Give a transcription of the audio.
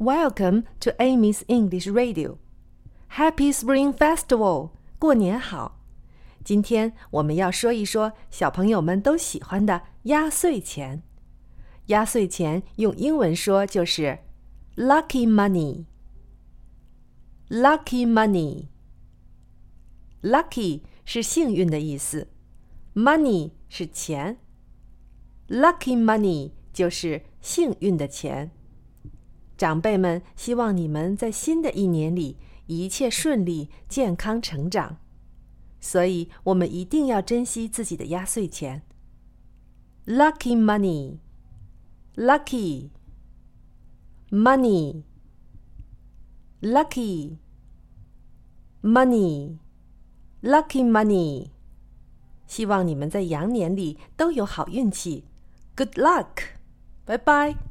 Welcome to Amy's English Radio. Happy Spring Festival! 过年好！今天我们要说一说小朋友们都喜欢的压岁钱。压岁钱用英文说就是 “lucky money”。Lucky money。Lucky 是幸运的意思，money 是钱。Lucky money 就是幸运的钱。 长辈们希望你们在新的一年里一切顺利、健康成长，所以我们一定要珍惜自己的压岁钱。Lucky money, lucky money, lucky money, lucky money。希望你们在羊年里都有好运气。Good luck，拜拜。